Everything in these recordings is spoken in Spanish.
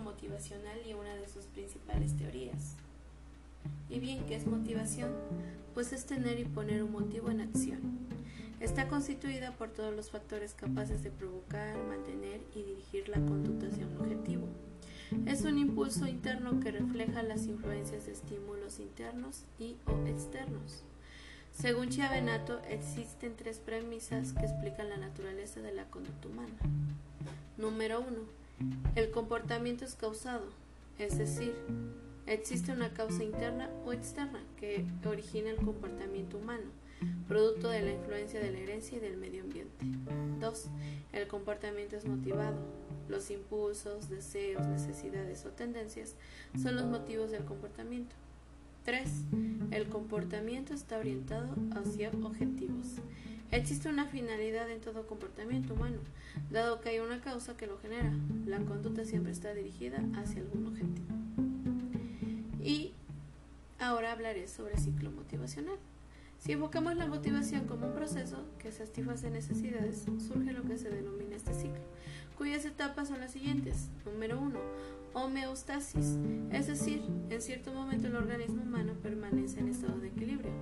motivacional y una de sus principales teorías. ¿Y bien qué es motivación? Pues es tener y poner un motivo en acción. Está constituida por todos los factores capaces de provocar, mantener y dirigir la conducta hacia un objetivo. Es un impulso interno que refleja las influencias de estímulos internos y o externos. Según Chiavenato, existen tres premisas que explican la naturaleza de la conducta humana. Número 1. El comportamiento es causado, es decir, existe una causa interna o externa que origina el comportamiento humano, producto de la influencia de la herencia y del medio ambiente. 2. El comportamiento es motivado. Los impulsos, deseos, necesidades o tendencias son los motivos del comportamiento. 3. El comportamiento está orientado hacia objetivos. Existe una finalidad en todo comportamiento humano, dado que hay una causa que lo genera. La conducta siempre está dirigida hacia algún objetivo. Y ahora hablaré sobre ciclo motivacional. Si enfocamos la motivación como un proceso que satisface necesidades, surge lo que se denomina este ciclo, cuyas etapas son las siguientes. Número 1 homeostasis, es decir, en cierto momento el organismo humano permanece en estado de equilibrio.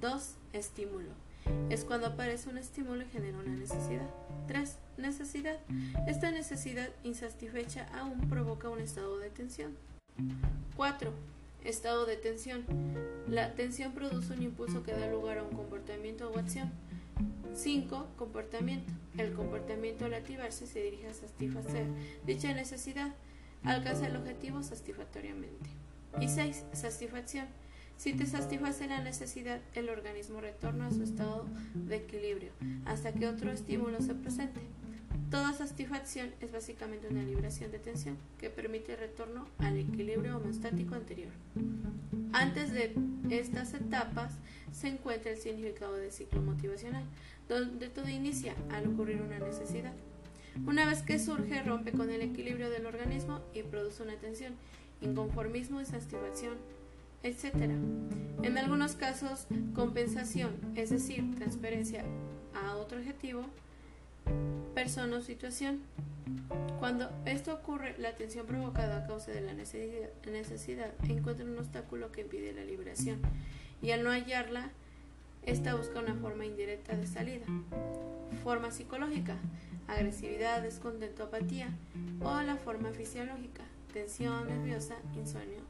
2. Estímulo. Es cuando aparece un estímulo y genera una necesidad. 3. Necesidad. Esta necesidad insatisfecha aún provoca un estado de tensión. 4. Estado de tensión. La tensión produce un impulso que da lugar a un comportamiento o acción. 5. Comportamiento. El comportamiento al activarse se dirige a satisfacer dicha necesidad alcanza el objetivo satisfactoriamente. Y 6. Satisfacción. Si te satisface la necesidad, el organismo retorna a su estado de equilibrio hasta que otro estímulo se presente. Toda satisfacción es básicamente una liberación de tensión que permite el retorno al equilibrio homeostático anterior. Antes de estas etapas se encuentra el significado del ciclo motivacional, donde todo inicia al ocurrir una necesidad. Una vez que surge, rompe con el equilibrio del organismo y produce una tensión, inconformismo, insatisfacción, etc. En algunos casos, compensación, es decir, transferencia a otro objetivo, persona o situación. Cuando esto ocurre, la tensión provocada a causa de la necesidad encuentra un obstáculo que impide la liberación y al no hallarla, esta busca una forma indirecta de salida. Forma psicológica agresividad, descontento, apatía o la forma fisiológica, tensión nerviosa, insomnio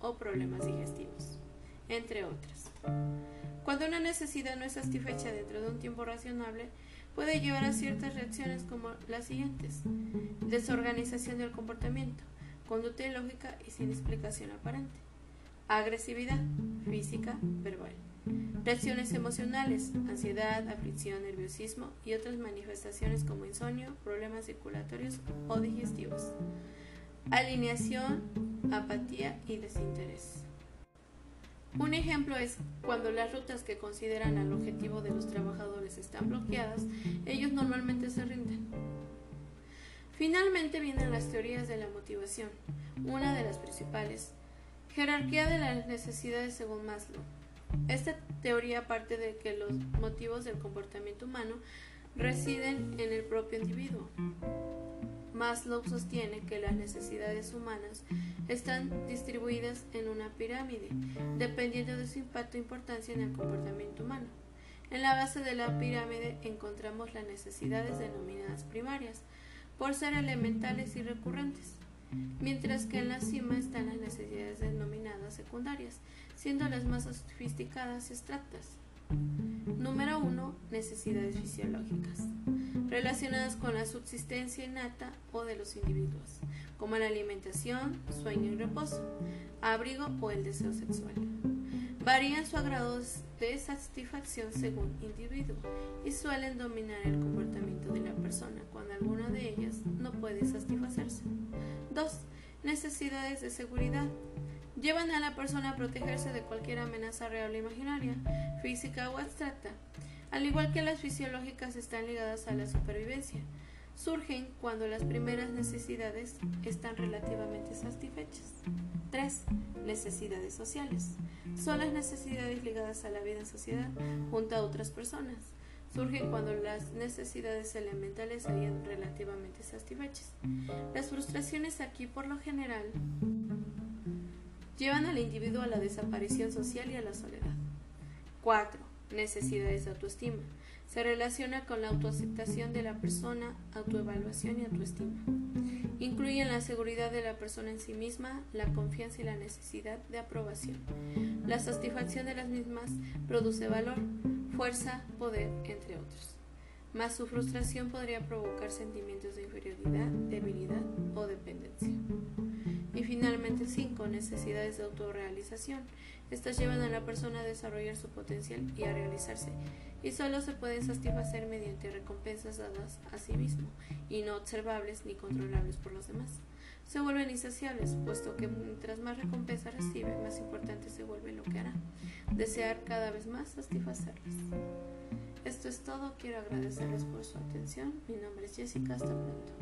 o problemas digestivos, entre otras. Cuando una necesidad no es satisfecha dentro de un tiempo razonable, puede llevar a ciertas reacciones como las siguientes. Desorganización del comportamiento, conducta ilógica y sin explicación aparente. Agresividad física, verbal. Reacciones emocionales, ansiedad, aflicción, nerviosismo y otras manifestaciones como insomnio, problemas circulatorios o digestivos. Alineación, apatía y desinterés. Un ejemplo es cuando las rutas que consideran al objetivo de los trabajadores están bloqueadas, ellos normalmente se rinden. Finalmente vienen las teorías de la motivación, una de las principales. Jerarquía de las necesidades según Maslow. Esta teoría parte de que los motivos del comportamiento humano residen en el propio individuo. Maslow sostiene que las necesidades humanas están distribuidas en una pirámide, dependiendo de su impacto e importancia en el comportamiento humano. En la base de la pirámide encontramos las necesidades denominadas primarias, por ser elementales y recurrentes, mientras que en la cima están las necesidades denominadas secundarias, siendo las más sofisticadas y abstractas. Número 1. Necesidades fisiológicas, relacionadas con la subsistencia innata o de los individuos, como la alimentación, sueño y reposo, abrigo o el deseo sexual. Varían su agrado de satisfacción según individuo y suelen dominar el comportamiento de la persona cuando alguna de ellas no puede satisfacerse. 2. Necesidades de seguridad, llevan a la persona a protegerse de cualquier amenaza real o imaginaria, física o abstracta, al igual que las fisiológicas están ligadas a la supervivencia. Surgen cuando las primeras necesidades están relativamente satisfechas. 3. Necesidades sociales. Son las necesidades ligadas a la vida en sociedad junto a otras personas. Surgen cuando las necesidades elementales se hallan relativamente satisfechas. Las frustraciones aquí, por lo general, llevan al individuo a la desaparición social y a la soledad. 4. Necesidades de autoestima. Se relaciona con la autoaceptación de la persona, autoevaluación y autoestima. Incluyen la seguridad de la persona en sí misma, la confianza y la necesidad de aprobación. La satisfacción de las mismas produce valor, fuerza, poder, entre otros. Más su frustración podría provocar sentimientos de inferioridad, debilidad o dependencia. Y finalmente 5. Necesidades de autorrealización. Estas llevan a la persona a desarrollar su potencial y a realizarse, y solo se pueden satisfacer mediante recompensas dadas a sí mismo, y no observables ni controlables por los demás. Se vuelven insaciables, puesto que mientras más recompensa recibe, más importante se vuelve lo que hará, desear cada vez más satisfacerlas. Esto es todo, quiero agradecerles por su atención. Mi nombre es Jessica, hasta pronto.